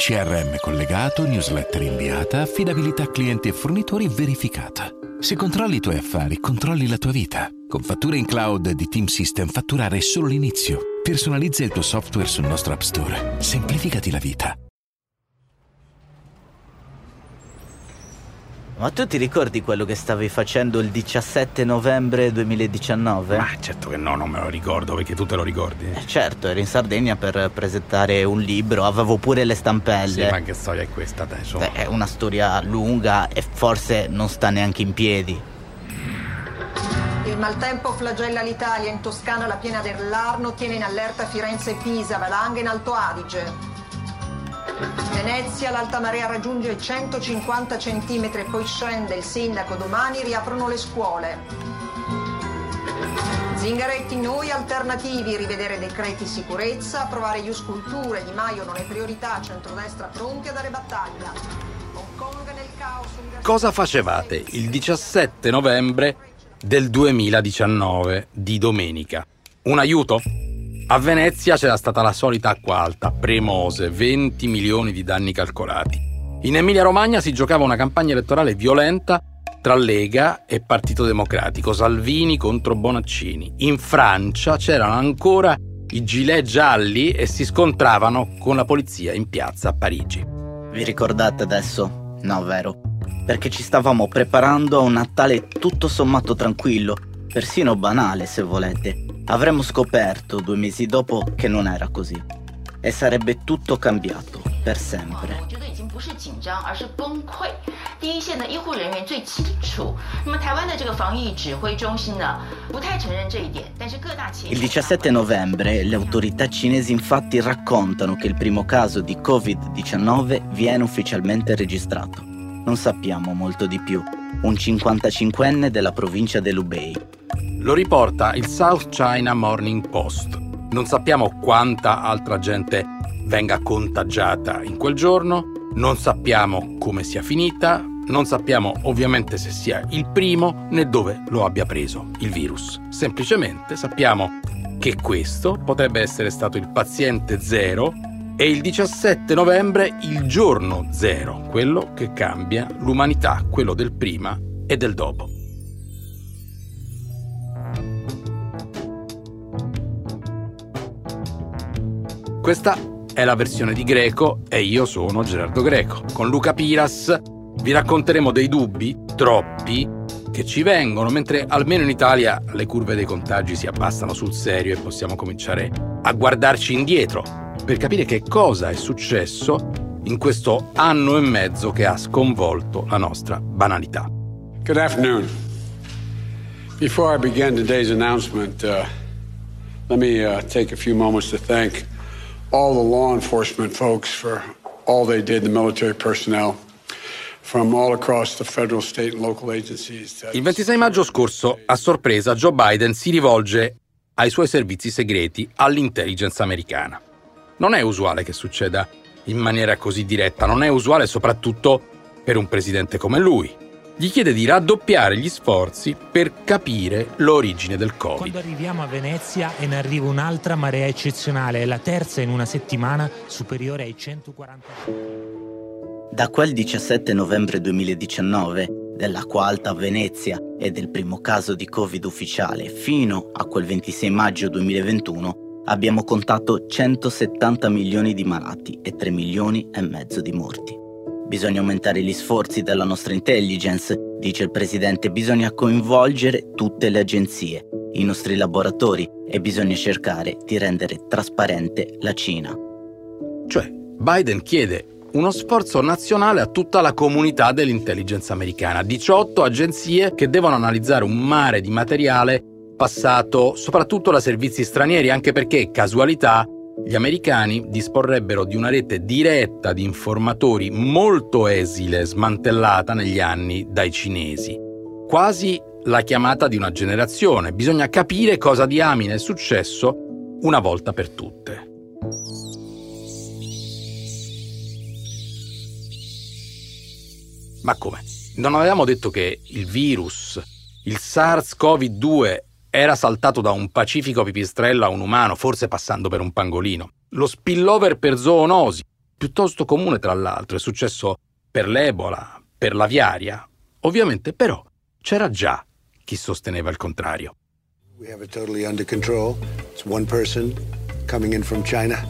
CRM collegato, newsletter inviata, affidabilità clienti e fornitori verificata. Se controlli i tuoi affari, controlli la tua vita. Con fatture in cloud di Team System fatturare è solo l'inizio. Personalizza il tuo software sul nostro App Store. Semplificati la vita. Ma tu ti ricordi quello che stavi facendo il 17 novembre 2019? Ma certo che no, non me lo ricordo perché tu te lo ricordi. Eh, certo, ero in Sardegna per presentare un libro, avevo pure le stampelle. Sì, ma che storia è questa adesso? Beh, è una storia lunga e forse non sta neanche in piedi. Il maltempo flagella l'Italia, in Toscana la piena dell'Arno tiene in allerta Firenze e Pisa, valanghe in Alto Adige. Venezia l'alta marea raggiunge i 150 cm, poi scende il sindaco, domani riaprono le scuole. Zingaretti, noi alternativi, rivedere decreti sicurezza, approvare Ius Culture, Di Maio non è priorità, centrodestra pronti a dare battaglia. Hong Kong nel caos. Cosa facevate il 17 novembre del 2019 di domenica? Un aiuto? A Venezia c'era stata la solita acqua alta, premose, 20 milioni di danni calcolati. In Emilia-Romagna si giocava una campagna elettorale violenta tra Lega e Partito Democratico, Salvini contro Bonaccini. In Francia c'erano ancora i gilet gialli e si scontravano con la polizia in piazza a Parigi. Vi ricordate adesso? No, vero. Perché ci stavamo preparando a un Natale tutto sommato tranquillo, persino banale se volete avremmo scoperto due mesi dopo che non era così e sarebbe tutto cambiato per sempre. Il 17 novembre le autorità cinesi infatti raccontano che il primo caso di Covid-19 viene ufficialmente registrato. Non sappiamo molto di più. Un 55enne della provincia dell'Ubei lo riporta il South China Morning Post. Non sappiamo quanta altra gente venga contagiata in quel giorno, non sappiamo come sia finita, non sappiamo ovviamente se sia il primo né dove lo abbia preso il virus. Semplicemente sappiamo che questo potrebbe essere stato il paziente zero e il 17 novembre il giorno zero, quello che cambia l'umanità, quello del prima e del dopo. Questa è la versione di Greco e io sono Gerardo Greco. Con Luca Piras vi racconteremo dei dubbi, troppi, che ci vengono, mentre almeno in Italia le curve dei contagi si abbassano sul serio e possiamo cominciare a guardarci indietro per capire che cosa è successo in questo anno e mezzo che ha sconvolto la nostra banalità. Good afternoon. Before I begin today's announcement, uh, let me uh, take a few moments to thank all the law enforcement folks for all they did, the military personnel. Il 26 maggio scorso, a sorpresa, Joe Biden si rivolge ai suoi servizi segreti, all'intelligence americana. Non è usuale che succeda in maniera così diretta, non è usuale soprattutto per un presidente come lui gli chiede di raddoppiare gli sforzi per capire l'origine del Covid. Quando arriviamo a Venezia e ne arriva un'altra marea eccezionale, la terza in una settimana superiore ai 140. Da quel 17 novembre 2019, dell'acqua alta a Venezia e del primo caso di Covid ufficiale, fino a quel 26 maggio 2021, abbiamo contato 170 milioni di malati e 3 milioni e mezzo di morti. Bisogna aumentare gli sforzi della nostra intelligence, dice il Presidente, bisogna coinvolgere tutte le agenzie, i nostri laboratori e bisogna cercare di rendere trasparente la Cina. Cioè, Biden chiede uno sforzo nazionale a tutta la comunità dell'intelligence americana, 18 agenzie che devono analizzare un mare di materiale passato soprattutto da servizi stranieri, anche perché, casualità, gli americani disporrebbero di una rete diretta di informatori molto esile smantellata negli anni dai cinesi. Quasi la chiamata di una generazione. Bisogna capire cosa diamine è successo una volta per tutte. Ma come? Non avevamo detto che il virus, il SARS-CoV-2 era saltato da un pacifico pipistrello a un umano, forse passando per un pangolino. Lo spillover per zoonosi, piuttosto comune tra l'altro, è successo per l'Ebola, per l'aviaria. Ovviamente però c'era già chi sosteneva il contrario. We have it totally under control. It's one person coming in from China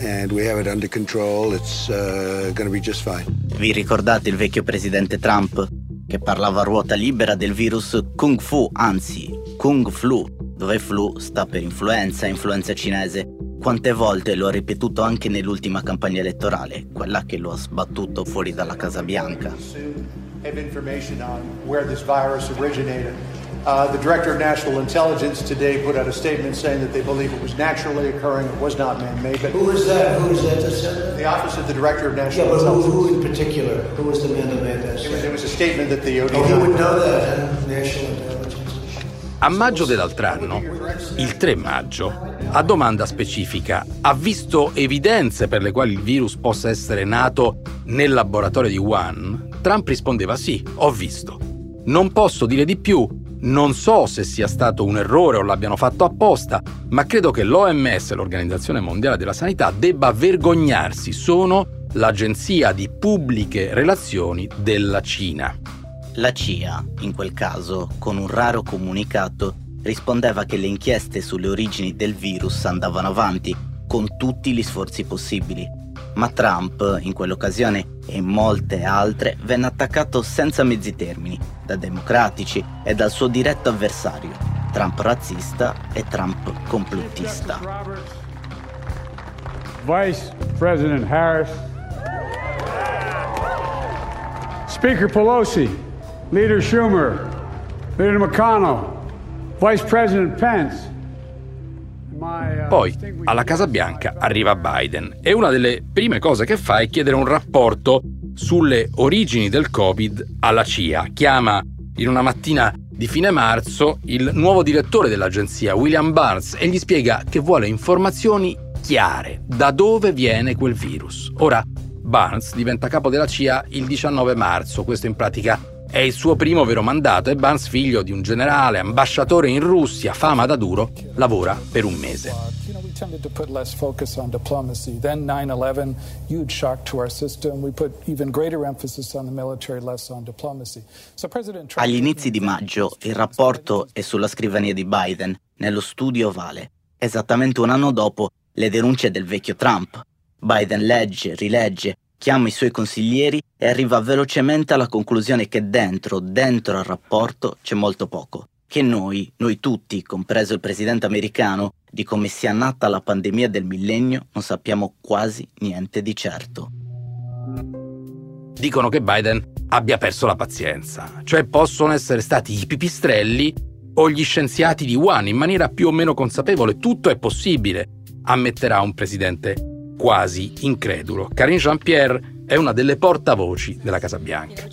and we have it under control. It's uh, going to be just fine. Vi ricordate il vecchio presidente Trump che parlava a ruota libera del virus Kung Fu, anzi Kung Flu, dove flu sta per influenza, influenza cinese. Quante volte lo ha ripetuto anche nell'ultima campagna elettorale, quella che lo ha sbattuto fuori dalla Casa Bianca. Uh, the director of national intelligence today put out a statement saying that they believe it was naturally occurring, it was not man-made. But who is that? Who is that that said that? The office of the director of national yeah, but intelligence. Who, who in particular? Who was the man that made that? It was, it was a statement that the. Oh, he would know that, huh? National intelligence. A maggio dell'altro anno, il 3 maggio, a domanda specifica, ha visto evidenze per le quali il virus possa essere nato nel laboratorio di Wuhan? Trump rispondeva sì, ho visto. Non posso dire di più, non so se sia stato un errore o l'abbiano fatto apposta, ma credo che l'OMS, l'Organizzazione Mondiale della Sanità, debba vergognarsi. Sono l'agenzia di pubbliche relazioni della Cina. La CIA, in quel caso, con un raro comunicato, rispondeva che le inchieste sulle origini del virus andavano avanti, con tutti gli sforzi possibili. Ma Trump, in quell'occasione e in molte altre, venne attaccato senza mezzi termini, da democratici e dal suo diretto avversario, Trump razzista e Trump complottista. Vice President Harris, Speaker Pelosi, Leader Schumer, Leader McConnell, Vice President Pence. Uh, Poi alla Casa Bianca arriva Biden e una delle prime cose che fa è chiedere un rapporto sulle origini del Covid alla CIA. Chiama in una mattina di fine marzo il nuovo direttore dell'agenzia, William Barnes, e gli spiega che vuole informazioni chiare da dove viene quel virus. Ora, Barnes diventa capo della CIA il 19 marzo, questo in pratica è il suo primo vero mandato e Barnes, figlio di un generale, ambasciatore in Russia, fama da duro, lavora per un mese. tended to put less focus on diplomacy. Then 9 11, huge shock to our system. We put even greater emphasis on the military, less on diplomacy. So President Trump... Agli inizi di maggio il rapporto è sulla scrivania di Biden, nello studio ovale. Esattamente un anno dopo le denunce del vecchio Trump. Biden legge, rilegge, chiama i suoi consiglieri e arriva velocemente alla conclusione che dentro, dentro al rapporto c'è molto poco che noi, noi tutti, compreso il presidente americano, di come sia nata la pandemia del millennio, non sappiamo quasi niente di certo. Dicono che Biden abbia perso la pazienza, cioè possono essere stati i pipistrelli o gli scienziati di Wuhan in maniera più o meno consapevole. Tutto è possibile, ammetterà un presidente quasi incredulo. Karine Jean-Pierre è una delle portavoci della Casa Bianca.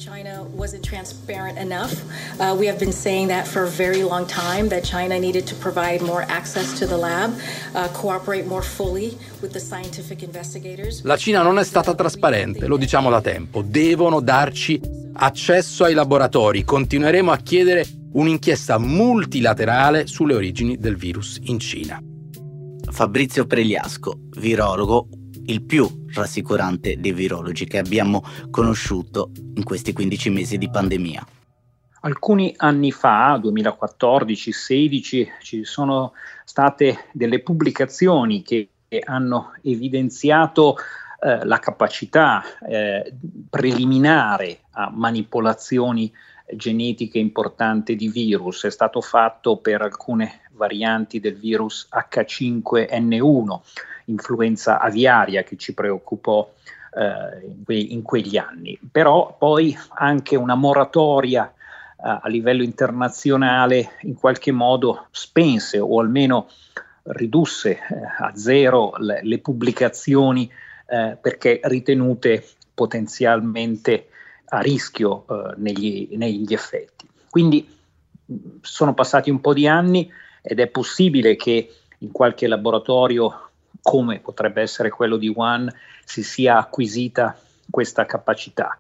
wasn't transparent enough. Uh, we have been saying that for a very long time that China needed to provide more access to the lab, uh, cooperate more fully with the scientific investigators. La Cina non è stata trasparente, lo diciamo da tempo. Devono darci accesso ai laboratori. Continueremo a chiedere un'inchiesta multilaterale sulle origini del virus in Cina. Fabrizio Pregliasco, virologo, il più rassicurante dei virologi che abbiamo conosciuto in questi 15 mesi di pandemia. Alcuni anni fa, 2014-16, ci sono state delle pubblicazioni che hanno evidenziato eh, la capacità eh, preliminare a manipolazioni genetiche importanti di virus. È stato fatto per alcune varianti del virus H5N1 influenza aviaria che ci preoccupò eh, in, quegli anni. Però poi anche una moratoria eh, a livello internazionale in qualche modo spense o almeno ridusse eh, a zero le, le pubblicazioni eh, perché ritenute potenzialmente a rischio eh, negli, negli effetti. Quindi sono passati un po' di anni ed è possibile che in qualche laboratorio come potrebbe essere quello di One, si sia acquisita questa capacità.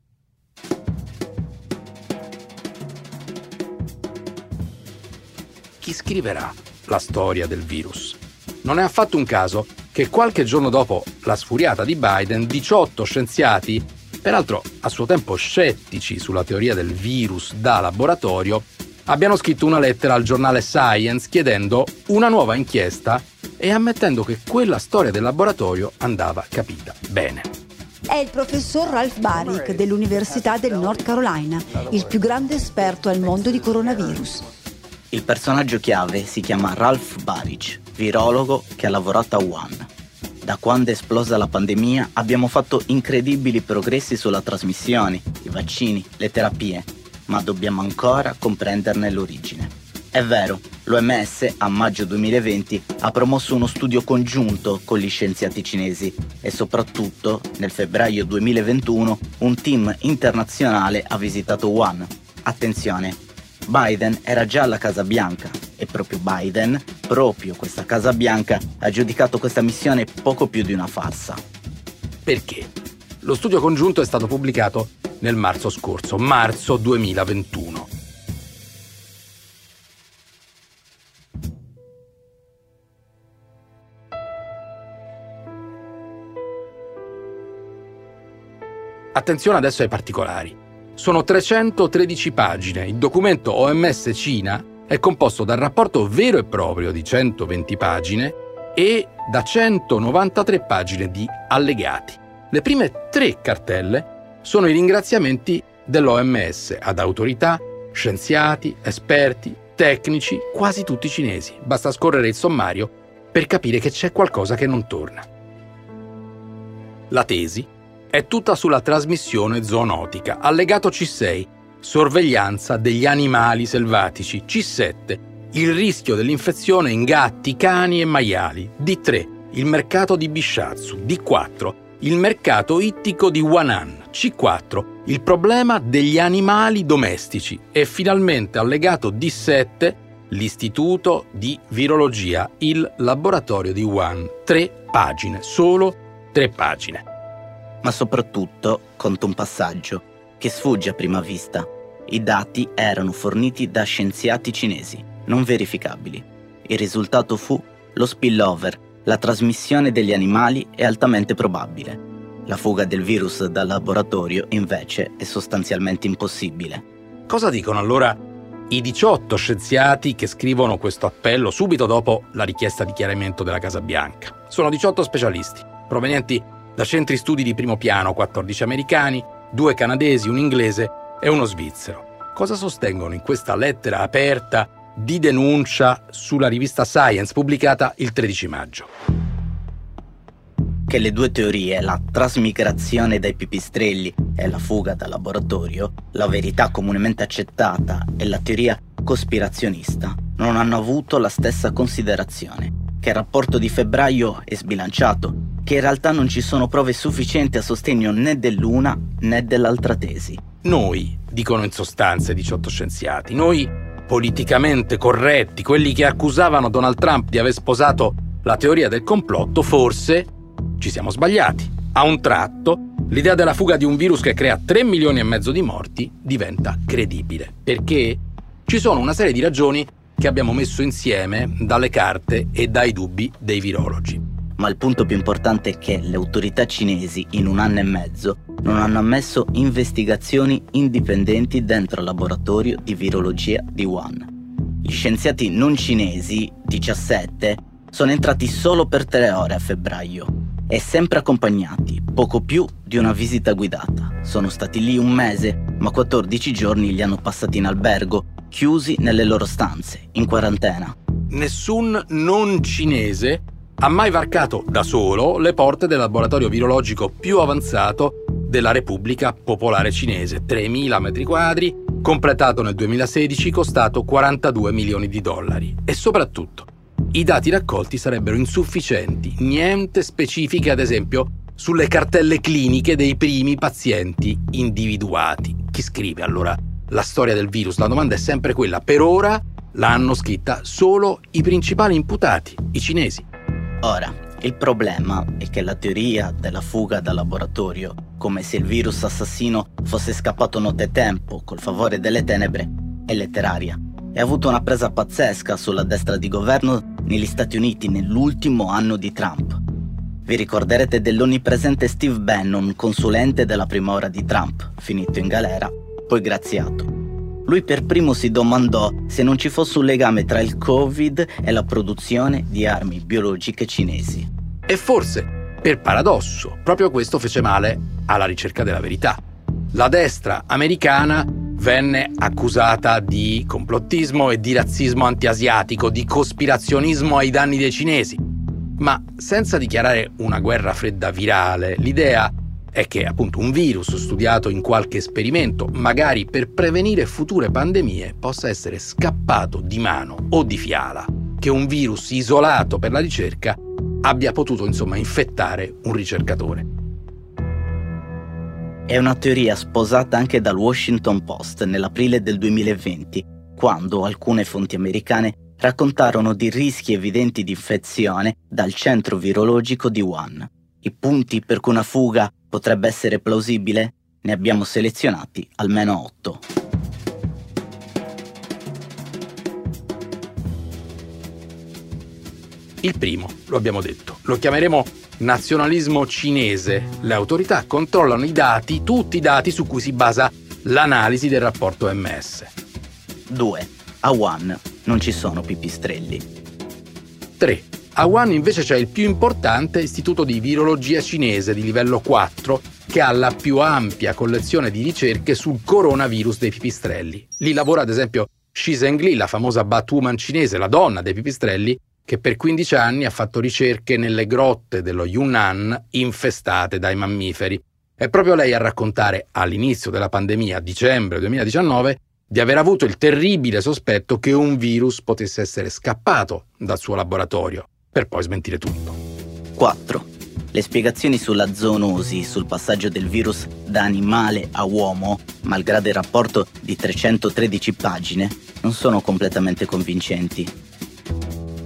Chi scriverà la storia del virus? Non è affatto un caso che qualche giorno dopo la sfuriata di Biden, 18 scienziati, peraltro a suo tempo scettici sulla teoria del virus da laboratorio, abbiano scritto una lettera al giornale Science chiedendo una nuova inchiesta e ammettendo che quella storia del laboratorio andava capita bene. È il professor Ralph Baric dell'Università del North Carolina, il più grande esperto al mondo di coronavirus. Il personaggio chiave si chiama Ralph Baric, virologo che ha lavorato a Wuhan. Da quando è esplosa la pandemia abbiamo fatto incredibili progressi sulla trasmissione, i vaccini, le terapie, ma dobbiamo ancora comprenderne l'origine. È vero, l'OMS a maggio 2020 ha promosso uno studio congiunto con gli scienziati cinesi e soprattutto nel febbraio 2021 un team internazionale ha visitato Wuhan. Attenzione, Biden era già alla Casa Bianca e proprio Biden, proprio questa Casa Bianca, ha giudicato questa missione poco più di una farsa. Perché? Lo studio congiunto è stato pubblicato nel marzo scorso, marzo 2021. Attenzione adesso ai particolari. Sono 313 pagine. Il documento OMS Cina è composto dal rapporto vero e proprio di 120 pagine e da 193 pagine di allegati. Le prime tre cartelle sono i ringraziamenti dell'OMS ad autorità, scienziati, esperti, tecnici, quasi tutti cinesi. Basta scorrere il sommario per capire che c'è qualcosa che non torna. La tesi è tutta sulla trasmissione zoonotica. Allegato C6, sorveglianza degli animali selvatici. C7, il rischio dell'infezione in gatti, cani e maiali. D3, il mercato di Bishatsu. D4, il mercato ittico di Wanan. C4, il problema degli animali domestici e finalmente allegato D7, l'Istituto di Virologia, il laboratorio di Wuhan. Tre pagine, solo tre pagine. Ma soprattutto conta un passaggio che sfugge a prima vista. I dati erano forniti da scienziati cinesi, non verificabili. Il risultato fu lo spillover, la trasmissione degli animali è altamente probabile. La fuga del virus dal laboratorio invece è sostanzialmente impossibile. Cosa dicono allora i 18 scienziati che scrivono questo appello subito dopo la richiesta di chiarimento della Casa Bianca? Sono 18 specialisti, provenienti da centri studi di primo piano, 14 americani, due canadesi, un inglese e uno svizzero. Cosa sostengono in questa lettera aperta di denuncia sulla rivista Science pubblicata il 13 maggio? che le due teorie, la trasmigrazione dai pipistrelli e la fuga dal laboratorio, la verità comunemente accettata e la teoria cospirazionista, non hanno avuto la stessa considerazione, che il rapporto di febbraio è sbilanciato, che in realtà non ci sono prove sufficienti a sostegno né dell'una né dell'altra tesi. Noi, dicono in sostanza i 18 scienziati, noi politicamente corretti, quelli che accusavano Donald Trump di aver sposato la teoria del complotto, forse ci siamo sbagliati. A un tratto, l'idea della fuga di un virus che crea 3 milioni e mezzo di morti diventa credibile. Perché ci sono una serie di ragioni che abbiamo messo insieme dalle carte e dai dubbi dei virologi. Ma il punto più importante è che le autorità cinesi in un anno e mezzo non hanno ammesso investigazioni indipendenti dentro il laboratorio di virologia di Wuhan. Gli scienziati non cinesi, 17, sono entrati solo per tre ore a febbraio e sempre accompagnati, poco più di una visita guidata. Sono stati lì un mese, ma 14 giorni li hanno passati in albergo, chiusi nelle loro stanze, in quarantena. Nessun non cinese ha mai varcato da solo le porte del laboratorio virologico più avanzato della Repubblica Popolare Cinese, 3.000 metri quadri, completato nel 2016, costato 42 milioni di dollari. E soprattutto, i dati raccolti sarebbero insufficienti, niente specifiche ad esempio sulle cartelle cliniche dei primi pazienti individuati. Chi scrive allora la storia del virus? La domanda è sempre quella. Per ora l'hanno scritta solo i principali imputati, i cinesi. Ora, il problema è che la teoria della fuga dal laboratorio, come se il virus assassino fosse scappato nottetempo col favore delle tenebre, è letteraria e ha avuto una presa pazzesca sulla destra di governo negli Stati Uniti nell'ultimo anno di Trump. Vi ricorderete dell'onnipresente Steve Bannon, consulente della prima ora di Trump, finito in galera, poi graziato. Lui per primo si domandò se non ci fosse un legame tra il Covid e la produzione di armi biologiche cinesi. E forse, per paradosso, proprio questo fece male alla ricerca della verità. La destra americana venne accusata di complottismo e di razzismo antiasiatico, di cospirazionismo ai danni dei cinesi. Ma senza dichiarare una guerra fredda virale, l'idea è che appunto un virus studiato in qualche esperimento, magari per prevenire future pandemie, possa essere scappato di mano o di fiala, che un virus isolato per la ricerca abbia potuto insomma infettare un ricercatore. È una teoria sposata anche dal Washington Post nell'aprile del 2020, quando alcune fonti americane raccontarono di rischi evidenti di infezione dal centro virologico di Wuhan. I punti per cui una fuga potrebbe essere plausibile? Ne abbiamo selezionati almeno 8. Il primo, lo abbiamo detto, lo chiameremo nazionalismo cinese. Le autorità controllano i dati, tutti i dati su cui si basa l'analisi del rapporto MS. 2. A Wuhan non ci sono pipistrelli. 3. A Wuhan invece c'è il più importante istituto di virologia cinese di livello 4 che ha la più ampia collezione di ricerche sul coronavirus dei pipistrelli. Lì lavora ad esempio Xi Zhengli, la famosa Batwoman cinese, la donna dei pipistrelli, che per 15 anni ha fatto ricerche nelle grotte dello Yunnan infestate dai mammiferi. È proprio lei a raccontare all'inizio della pandemia, a dicembre 2019, di aver avuto il terribile sospetto che un virus potesse essere scappato dal suo laboratorio, per poi smentire tutto. 4. Le spiegazioni sulla zoonosi, sul passaggio del virus da animale a uomo, malgrado il rapporto di 313 pagine, non sono completamente convincenti.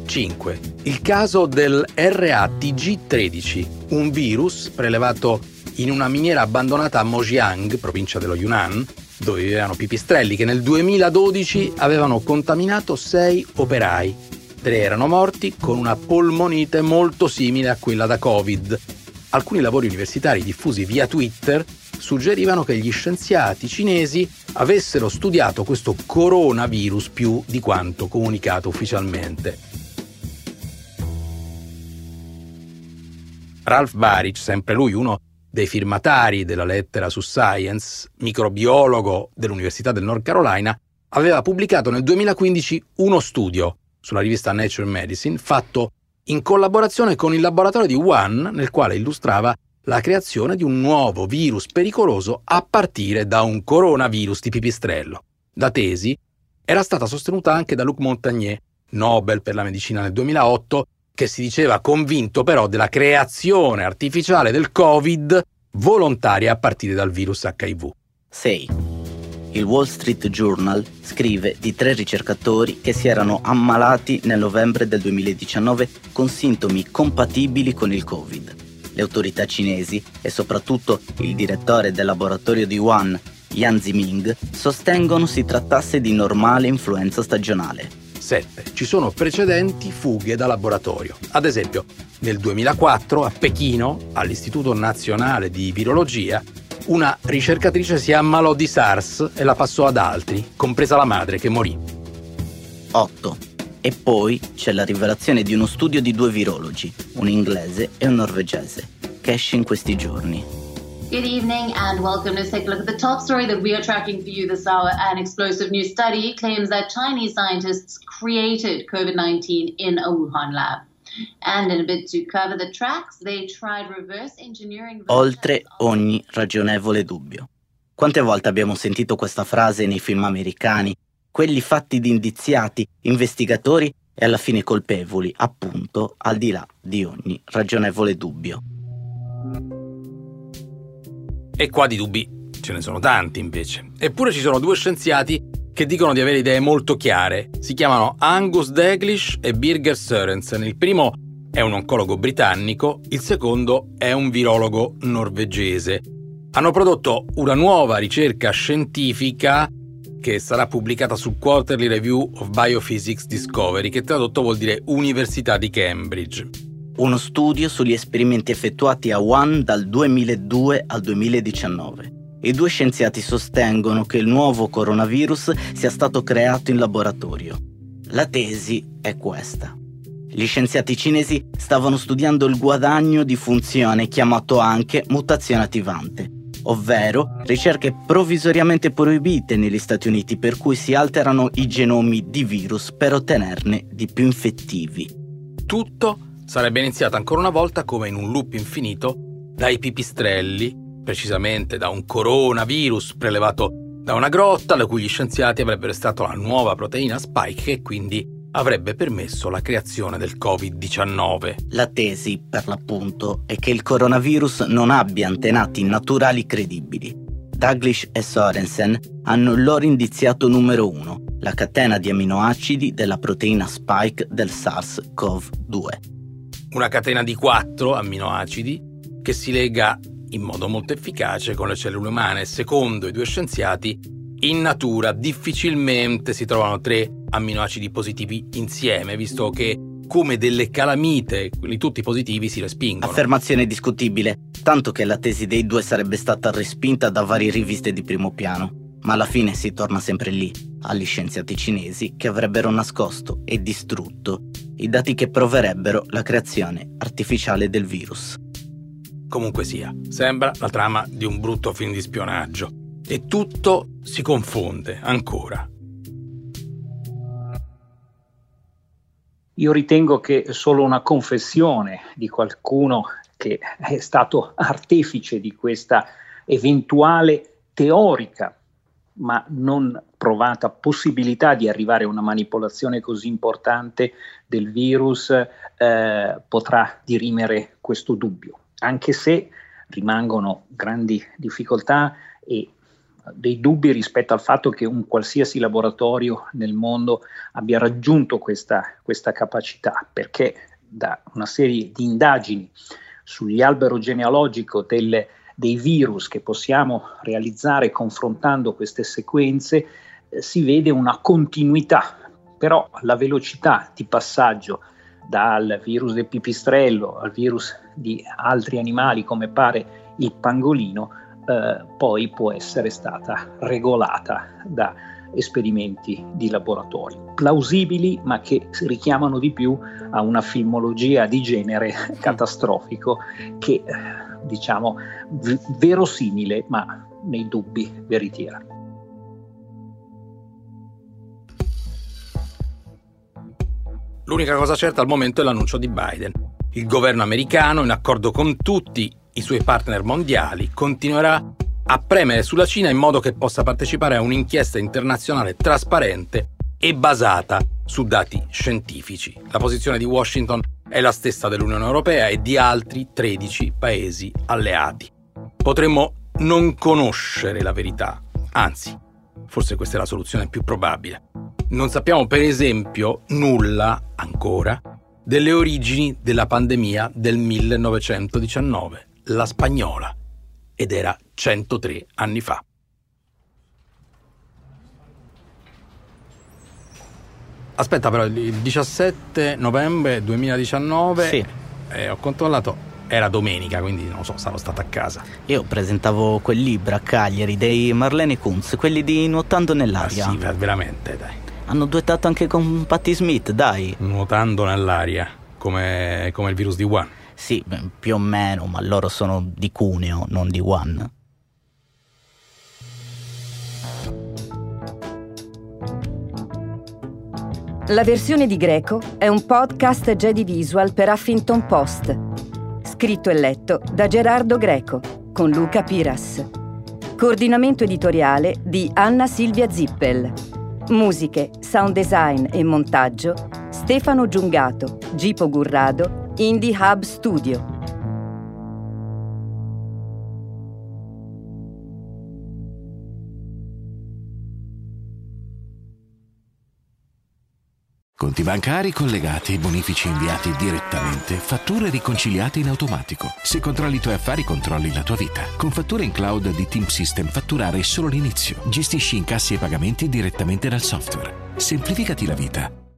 5. Il caso del RATG13, un virus prelevato in una miniera abbandonata a Mojiang, provincia dello Yunnan, dove vivevano pipistrelli che nel 2012 avevano contaminato sei operai. Tre erano morti con una polmonite molto simile a quella da Covid. Alcuni lavori universitari diffusi via Twitter suggerivano che gli scienziati cinesi avessero studiato questo coronavirus più di quanto comunicato ufficialmente. Ralph Baric, sempre lui uno dei firmatari della lettera su Science, microbiologo dell'Università del North Carolina, aveva pubblicato nel 2015 uno studio sulla rivista Nature Medicine fatto in collaborazione con il laboratorio di Wuhan nel quale illustrava la creazione di un nuovo virus pericoloso a partire da un coronavirus di pipistrello. La tesi era stata sostenuta anche da Luc Montagnier, Nobel per la medicina nel 2008, che si diceva convinto però della creazione artificiale del Covid volontaria a partire dal virus HIV. 6. Il Wall Street Journal scrive di tre ricercatori che si erano ammalati nel novembre del 2019 con sintomi compatibili con il Covid. Le autorità cinesi e soprattutto il direttore del laboratorio di Wuhan, Yan Ziming, sostengono si trattasse di normale influenza stagionale. 7. Ci sono precedenti fughe da laboratorio. Ad esempio, nel 2004 a Pechino, all'Istituto Nazionale di Virologia, una ricercatrice si ammalò di SARS e la passò ad altri, compresa la madre che morì. 8. E poi c'è la rivelazione di uno studio di due virologi, un inglese e un norvegese, che esce in questi giorni. Good evening and welcome. Let's take a look at the top story that we are tracking for you this hour. An explosive new study claims that Chinese scientists created COVID 19 in a Wuhan lab. And in a bid to cover the tracks, they tried reverse engineering. Oltre ogni ragionevole dubbio. Quante volte abbiamo sentito questa frase nei film americani? Quelli fatti di indiziati, investigatori e alla fine colpevoli, appunto, al di là di ogni ragionevole dubbio. E qua di dubbi ce ne sono tanti invece. Eppure ci sono due scienziati che dicono di avere idee molto chiare. Si chiamano Angus Daglish e Birger Sørensen. Il primo è un oncologo britannico, il secondo è un virologo norvegese. Hanno prodotto una nuova ricerca scientifica che sarà pubblicata sul Quarterly Review of Biophysics Discovery, che tradotto vuol dire Università di Cambridge. Uno studio sugli esperimenti effettuati a Wuhan dal 2002 al 2019. I due scienziati sostengono che il nuovo coronavirus sia stato creato in laboratorio. La tesi è questa. Gli scienziati cinesi stavano studiando il guadagno di funzione chiamato anche mutazione attivante, ovvero ricerche provvisoriamente proibite negli Stati Uniti per cui si alterano i genomi di virus per ottenerne di più infettivi. Tutto sarebbe iniziato ancora una volta come in un loop infinito dai pipistrelli, precisamente da un coronavirus prelevato da una grotta da cui gli scienziati avrebbero estratto la nuova proteina spike e quindi avrebbe permesso la creazione del Covid-19. La tesi, per l'appunto, è che il coronavirus non abbia antenati naturali credibili. Douglas e Sorensen hanno il loro indiziato numero uno, la catena di aminoacidi della proteina spike del SARS-CoV-2. Una catena di quattro aminoacidi che si lega in modo molto efficace con le cellule umane. Secondo i due scienziati, in natura difficilmente si trovano tre amminoacidi positivi insieme, visto che come delle calamite, quelli tutti positivi si respingono. Affermazione discutibile, tanto che la tesi dei due sarebbe stata respinta da varie riviste di primo piano. Ma alla fine si torna sempre lì, agli scienziati cinesi che avrebbero nascosto e distrutto i dati che proverebbero la creazione artificiale del virus. Comunque sia, sembra la trama di un brutto film di spionaggio. E tutto si confonde ancora. Io ritengo che solo una confessione di qualcuno che è stato artefice di questa eventuale teorica ma non provata possibilità di arrivare a una manipolazione così importante del virus eh, potrà dirimere questo dubbio, anche se rimangono grandi difficoltà e dei dubbi rispetto al fatto che un qualsiasi laboratorio nel mondo abbia raggiunto questa, questa capacità, perché da una serie di indagini sugli albero genealogico delle, dei virus che possiamo realizzare confrontando queste sequenze, si vede una continuità, però la velocità di passaggio dal virus del pipistrello al virus di altri animali come pare il pangolino eh, poi può essere stata regolata da esperimenti di laboratorio, plausibili ma che richiamano di più a una filmologia di genere catastrofico che eh, diciamo v- verosimile ma nei dubbi veritiera. L'unica cosa certa al momento è l'annuncio di Biden. Il governo americano, in accordo con tutti i suoi partner mondiali, continuerà a premere sulla Cina in modo che possa partecipare a un'inchiesta internazionale trasparente e basata su dati scientifici. La posizione di Washington è la stessa dell'Unione Europea e di altri 13 paesi alleati. Potremmo non conoscere la verità, anzi, forse questa è la soluzione più probabile. Non sappiamo per esempio nulla ancora delle origini della pandemia del 1919 la spagnola ed era 103 anni fa. Aspetta però, il 17 novembre 2019 sì. eh, ho controllato, era domenica, quindi non so, sarò stato a casa. Io presentavo quel libro a Cagliari dei Marlene Kunz, quelli di Nuotando nell'aria. Ah, sì, veramente, dai. Hanno duettato anche con Patti Smith, dai. Nuotando nell'aria, come, come il virus di Wuhan. Sì, più o meno, ma loro sono di Cuneo, non di Wuhan. La versione di Greco è un podcast Jedi Visual per Huffington Post, scritto e letto da Gerardo Greco con Luca Piras. Coordinamento editoriale di Anna Silvia Zippel. Musiche, sound design e montaggio Stefano Giungato, Gipo Gurrado Indie Hub Studio. Conti bancari collegati, bonifici inviati direttamente, fatture riconciliate in automatico. Se controlli i tuoi affari, controlli la tua vita. Con fatture in cloud di Team System fatturare è solo l'inizio. Gestisci incassi e pagamenti direttamente dal software. Semplificati la vita.